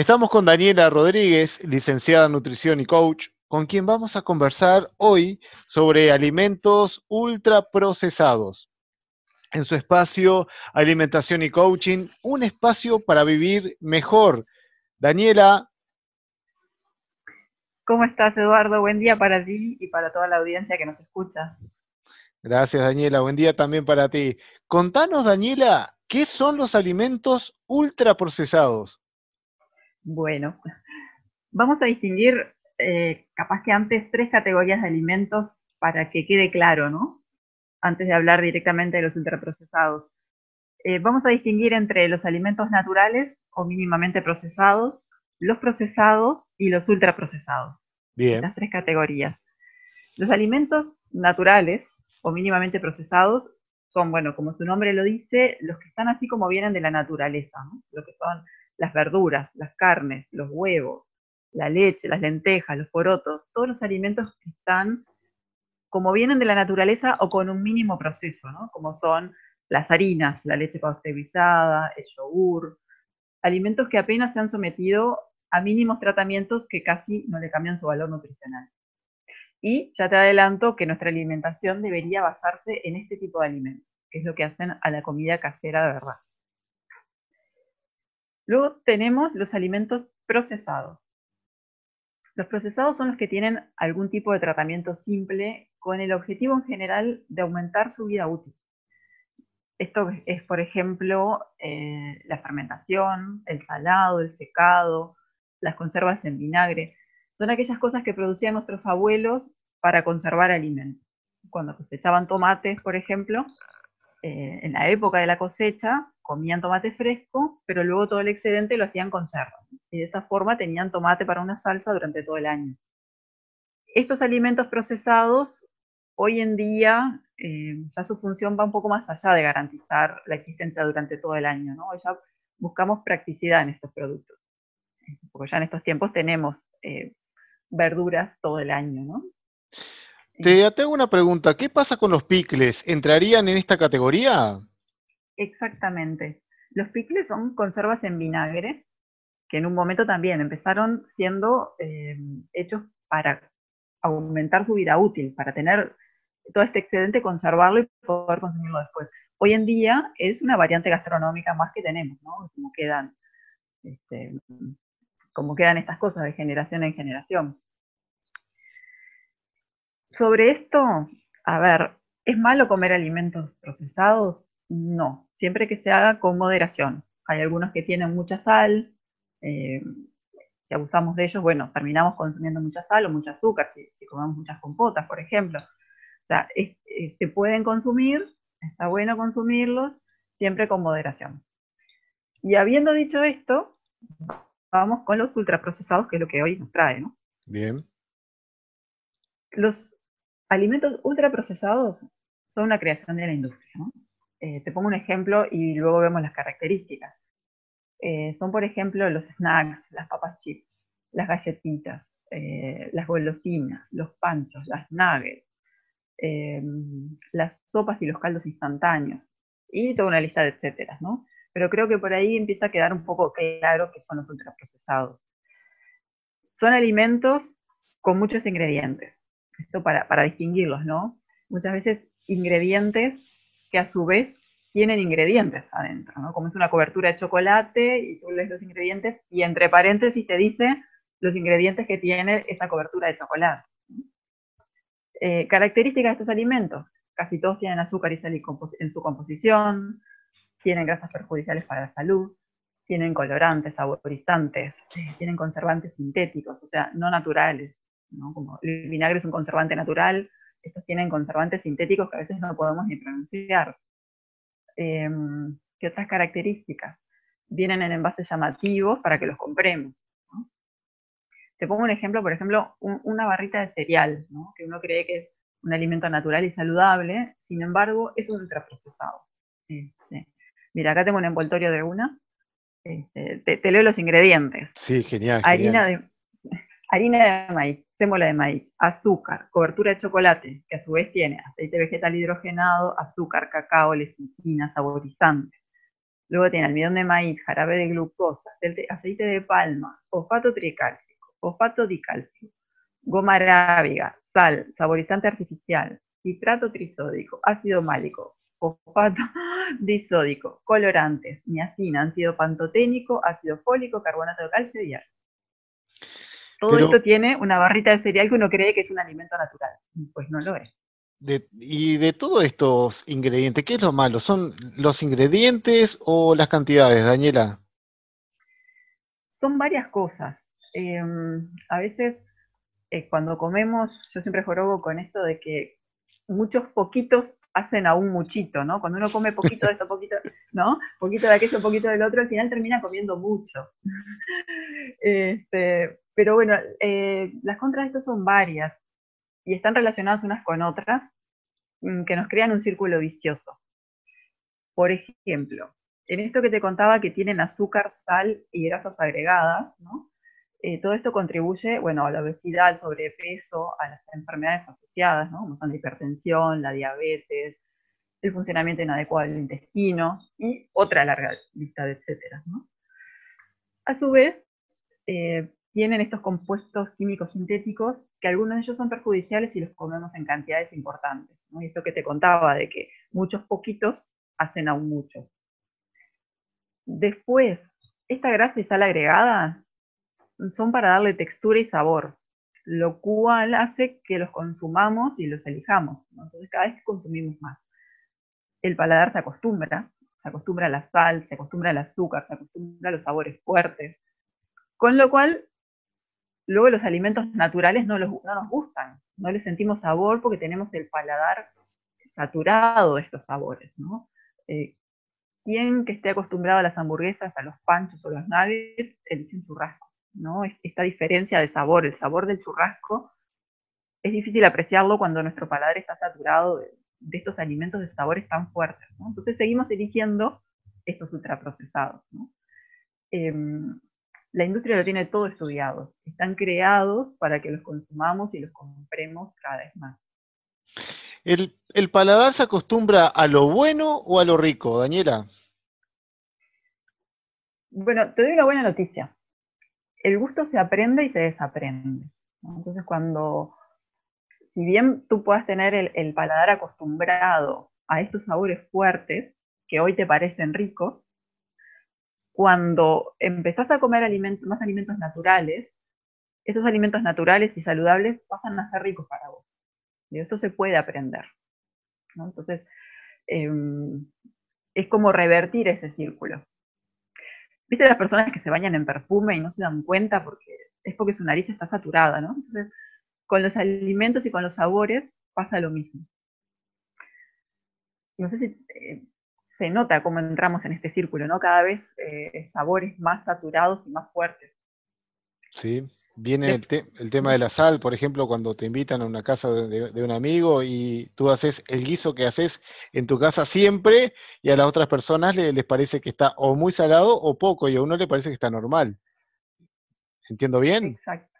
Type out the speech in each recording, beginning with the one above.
Estamos con Daniela Rodríguez, licenciada en nutrición y coach, con quien vamos a conversar hoy sobre alimentos ultraprocesados. En su espacio Alimentación y Coaching, un espacio para vivir mejor. Daniela. ¿Cómo estás, Eduardo? Buen día para ti y para toda la audiencia que nos escucha. Gracias, Daniela. Buen día también para ti. Contanos, Daniela, ¿qué son los alimentos ultraprocesados? Bueno, vamos a distinguir, eh, capaz que antes, tres categorías de alimentos para que quede claro, ¿no? Antes de hablar directamente de los ultraprocesados. Eh, vamos a distinguir entre los alimentos naturales o mínimamente procesados, los procesados y los ultraprocesados. Bien. Las tres categorías. Los alimentos naturales o mínimamente procesados son, bueno, como su nombre lo dice, los que están así como vienen de la naturaleza, ¿no? lo que son las verduras, las carnes, los huevos, la leche, las lentejas, los porotos, todos los alimentos que están como vienen de la naturaleza o con un mínimo proceso, ¿no? como son las harinas, la leche pasteurizada, el yogur, alimentos que apenas se han sometido a mínimos tratamientos que casi no le cambian su valor nutricional. Y ya te adelanto que nuestra alimentación debería basarse en este tipo de alimentos, que es lo que hacen a la comida casera de verdad. Luego tenemos los alimentos procesados. Los procesados son los que tienen algún tipo de tratamiento simple con el objetivo en general de aumentar su vida útil. Esto es, por ejemplo, eh, la fermentación, el salado, el secado, las conservas en vinagre son aquellas cosas que producían nuestros abuelos para conservar alimentos. Cuando cosechaban tomates, por ejemplo, eh, en la época de la cosecha, comían tomate fresco, pero luego todo el excedente lo hacían conserva. Y de esa forma tenían tomate para una salsa durante todo el año. Estos alimentos procesados, hoy en día, eh, ya su función va un poco más allá de garantizar la existencia durante todo el año. ¿no? Ya buscamos practicidad en estos productos. Porque ya en estos tiempos tenemos eh, verduras todo el año. Te tengo una pregunta, ¿qué pasa con los picles? ¿Entrarían en esta categoría? Exactamente. Los picles son conservas en vinagre, que en un momento también empezaron siendo eh, hechos para aumentar su vida útil, para tener todo este excedente, conservarlo y poder consumirlo después. Hoy en día es una variante gastronómica más que tenemos, ¿no? Como quedan este, como quedan estas cosas de generación en generación. Sobre esto, a ver, ¿es malo comer alimentos procesados? No, siempre que se haga con moderación. Hay algunos que tienen mucha sal, eh, si abusamos de ellos, bueno, terminamos consumiendo mucha sal o mucho azúcar, si, comemos muchas compotas, por ejemplo. O sea, se pueden consumir, está bueno consumirlos, siempre con moderación. Y habiendo dicho esto, vamos con los ultraprocesados, que es lo que hoy nos trae, ¿no? Bien. Los alimentos ultraprocesados son una creación de la industria, ¿no? Eh, te pongo un ejemplo y luego vemos las características. Eh, son, por ejemplo, los snacks, las papas chips, las galletitas, eh, las golosinas, los panchos, las nuggets, las sopas y los caldos instantáneos, y toda una lista de etcétera, ¿no? pero creo que por ahí empieza a quedar un poco claro que son los ultraprocesados. Son alimentos con muchos ingredientes, esto para, para distinguirlos, ¿no? Muchas veces ingredientes que a su vez tienen ingredientes adentro, ¿no? Como es una cobertura de chocolate y tú lees los ingredientes y entre paréntesis te dice los ingredientes que tiene esa cobertura de chocolate. Eh, características de estos alimentos. Casi todos tienen azúcar y sal en su composición, tienen grasas perjudiciales para la salud, tienen colorantes, saborizantes, tienen conservantes sintéticos, o sea, no naturales. ¿No? Como el vinagre es un conservante natural, estos tienen conservantes sintéticos que a veces no podemos ni pronunciar. Em, ¿Qué otras características? Vienen en envases llamativos para que los compremos. Te pongo un ejemplo, por ejemplo, una barrita de cereal, que uno cree que es un alimento natural y saludable, sin embargo, es un ultraprocesado. Este, Mira, acá tengo un envoltorio de una. Este, te, leo los ingredientes. Sí, genial. Harina, De, harina de maíz, sémola de maíz, azúcar, cobertura de chocolate, que a su vez tiene aceite vegetal hidrogenado, azúcar, cacao, lecitina, saborizante. Luego tiene almidón de maíz, jarabe de glucosa, aceite de palma, fosfato tricálcico, fosfato dicálcico, goma arábiga, sal, saborizante artificial, citrato trisódico, ácido málico, fosfato disódico, colorantes, niacina, ácido pantoténico, ácido fólico, carbonato de calcio y hierro. Todo esto tiene una barrita de cereal que uno cree que es un alimento natural. Pues no lo es. y de todos estos ingredientes, ¿qué es lo malo? ¿Son los ingredientes o las cantidades, Daniela? Son varias cosas. Em, a veces eh, cuando comemos, yo siempre jorobo con esto de que muchos poquitos hacen a un muchito, ¿no? Cuando uno come poquito de esto, poquito, ¿no? Poquito de aquello, poquito del otro, al final termina comiendo mucho. este, pero bueno, eh, las contras de esto son varias y están relacionadas unas con otras mm, que nos crean un círculo vicioso. Por ejemplo, en esto que te contaba que tienen azúcar, sal y grasas agregadas. Eh, todo esto contribuye, bueno, a la obesidad, al sobrepeso, a las enfermedades asociadas. Como son la hipertensión, la diabetes, el funcionamiento inadecuado del intestino y otra larga lista de etcétera, A su vez, eh, tienen estos compuestos químicos sintéticos que algunos de ellos son perjudiciales si los comemos en cantidades importantes. Y esto que te contaba de que muchos poquitos hacen aún mucho. Después, esta grasa y sal agregada son para darle textura y sabor, lo cual hace que los consumamos y los elijamos. Entonces cada vez consumimos más. El paladar se acostumbra, se acostumbra a la sal, se acostumbra al azúcar, se acostumbra a los sabores fuertes, con lo cual luego los alimentos naturales no, nos gustan, no les sentimos sabor porque tenemos el paladar saturado de estos sabores. ¿no? Eh, quien que esté acostumbrado a las hamburguesas, a los panchos o los nuggets, elige un churrasco. ¿no? Esta diferencia de sabor, el sabor del churrasco, es difícil apreciarlo cuando nuestro paladar está saturado de, estos alimentos de sabores tan fuertes. Entonces seguimos eligiendo estos ultraprocesados. Em, la industria lo tiene todo estudiado. Están creados para que los consumamos y los compremos cada vez más. ¿El, ¿El, paladar se acostumbra a lo bueno o a lo rico, Daniela? Bueno, te doy una buena noticia el gusto se aprende y se desaprende. Entonces, cuando, si bien tú puedas tener el, paladar acostumbrado a estos sabores fuertes, que hoy te parecen ricos, cuando empezás a comer más alimentos naturales, esos alimentos naturales y saludables pasan a ser ricos para vos. Y esto se puede aprender. Entonces, em, es como revertir ese círculo. ¿Viste las personas que se bañan en perfume y no se dan cuenta porque es porque su nariz está saturada, ¿no? Entonces, con los alimentos y con los sabores pasa lo mismo. No sé si eh, se nota cómo entramos en este círculo, ¿no? Cada vez eh, sabores más saturados y más fuertes. Sí, Viene el, tema de la sal, por ejemplo, cuando te invitan a una casa de, un amigo y tú haces el guiso que haces en tu casa siempre y a las otras personas les parece que está o muy salado o poco y a uno le parece que está normal. ¿Entiendo bien? Exacto.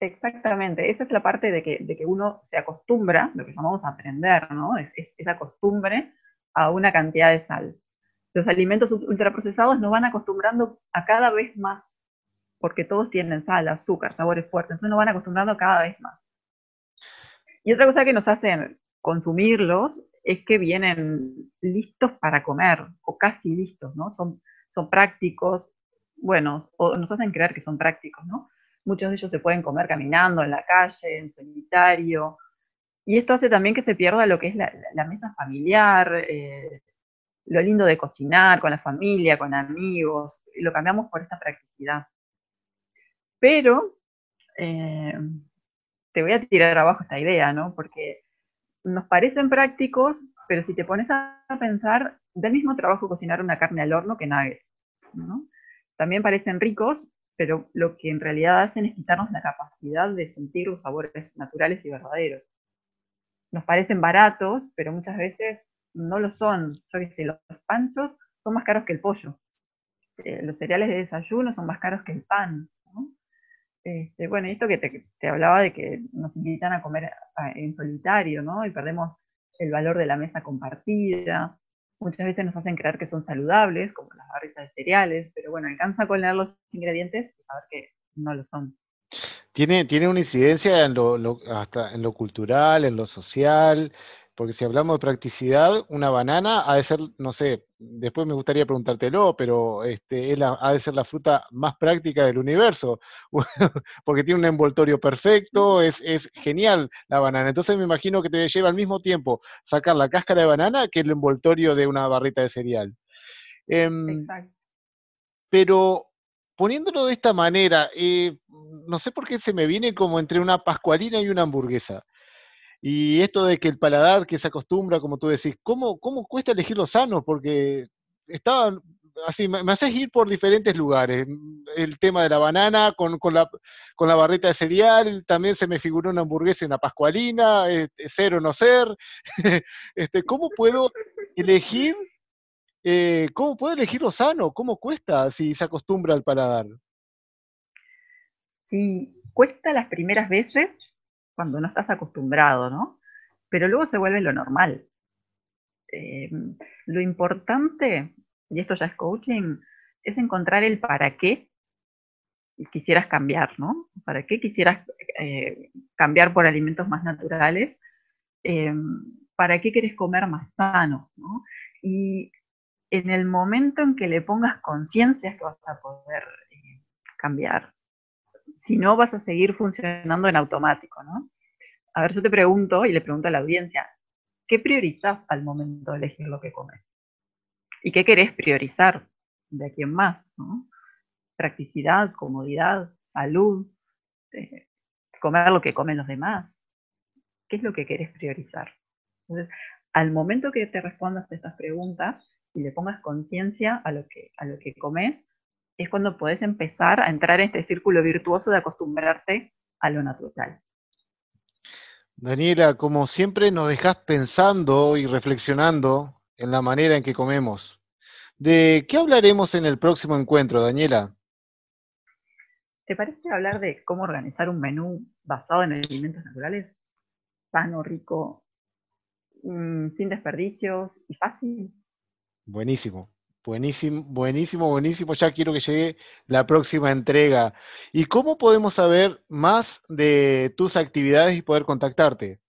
Exactamente, esa es la parte de que, de que uno se acostumbra, lo que llamamos aprender, ¿no? Es, es, esa costumbre a una cantidad de sal. Los alimentos ultraprocesados nos van acostumbrando a cada vez más porque todos tienen sal, azúcar, sabores fuertes, entonces nos van acostumbrando cada vez más. Y otra cosa que nos hacen consumirlos es que vienen listos para comer, o casi listos, ¿no? Son, son prácticos, bueno, o nos hacen creer que son prácticos, ¿no? Muchos de ellos se pueden comer caminando en la calle, en solitario, y esto hace también que se pierda lo que es la, mesa familiar, eh, lo lindo de cocinar con la familia, con amigos, lo cambiamos por esta practicidad. Pero eh, te voy a tirar abajo esta idea, ¿no? Porque nos parecen prácticos, pero si te pones a pensar, da el mismo trabajo cocinar una carne al horno que nuggets. También parecen ricos, pero lo que en realidad hacen es quitarnos la capacidad de sentir los sabores naturales y verdaderos. Nos parecen baratos, pero muchas veces no lo son. Yo que sé, los panchos son más caros que el pollo. Eh, los cereales de desayuno son más caros que el pan. Este, bueno, esto que te, hablaba de que nos invitan a comer en solitario, ¿no? Y perdemos el valor de la mesa compartida. muchas veces nos hacen creer que son saludables, como las barritas de cereales, pero bueno, alcanza con leer los ingredientes y saber que no lo son. Tiene, tiene una incidencia en lo, hasta en lo cultural, en lo social, porque si hablamos de practicidad, una banana ha de ser, no sé, después me gustaría preguntártelo, pero este, ha de ser la fruta más práctica del universo, porque tiene un envoltorio perfecto, es, es, genial la banana. Entonces me imagino que te lleva al mismo tiempo sacar la cáscara de banana que el envoltorio de una barrita de cereal. Em, Exacto. Pero poniéndolo de esta manera, eh, no sé por qué se me viene como entre una pascualina y una hamburguesa. Y esto de que el paladar que se acostumbra, como tú decís, ¿cómo, cómo cuesta elegir los sanos? Porque estaban así, me, haces ir por diferentes lugares. El tema de la banana con, con, la, con la barrita de cereal, también se me figuró una hamburguesa y una pascualina, este, ser o no ser. este, ¿Cómo puedo elegir eh, ¿cómo puede elegir lo sano? ¿Cómo cuesta si se acostumbra al paladar? Sí, cuesta las primeras veces cuando no estás acostumbrado, ¿no? Pero luego se vuelve lo normal. Eh, lo importante, y esto ya es coaching, es encontrar el para qué quisieras cambiar, ¿no? ¿Para qué quisieras eh, cambiar por alimentos más naturales? ¿Para qué quieres comer más sano? ¿no? Y en el momento en que le pongas conciencia que vas a poder eh, cambiar. Si no, vas a seguir funcionando en automático, ¿no? A ver, yo te pregunto y le pregunto a la audiencia, ¿qué priorizás al momento de elegir lo que comes? ¿Y qué querés priorizar de aquí más? Practicidad, comodidad, salud, eh, comer lo que comen los demás. ¿Qué es lo que querés priorizar? Entonces, al momento que te respondas a estas preguntas, y le pongas conciencia a, lo que, a lo que comes, es cuando puedes empezar a entrar en este círculo virtuoso de acostumbrarte a lo natural. Daniela, como siempre nos dejas pensando y reflexionando en la manera en que comemos. ¿De qué hablaremos en el próximo encuentro, Daniela? ¿Te parece hablar de cómo organizar un menú basado en alimentos naturales? Sano, rico, mm, sin desperdicios y fácil. Buenísimo, buenísimo, buenísimo, buenísimo. Ya quiero que llegue la próxima entrega. ¿Y cómo podemos saber más de tus actividades y poder contactarte?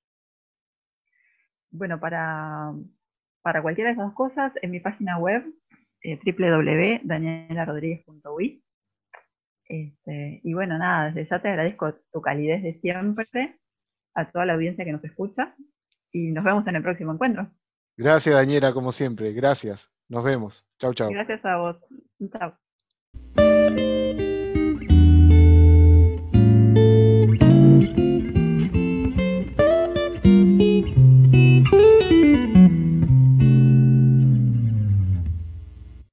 Bueno, para, para cualquiera de esas cosas, en mi página web, eh. Este, y bueno, nada, desde ya te agradezco tu calidez de siempre, a toda la audiencia que nos escucha, y nos vemos en el próximo encuentro. Gracias, Dañera, como siempre. Gracias. Nos vemos. Chau, chau. Gracias a vos. Chao.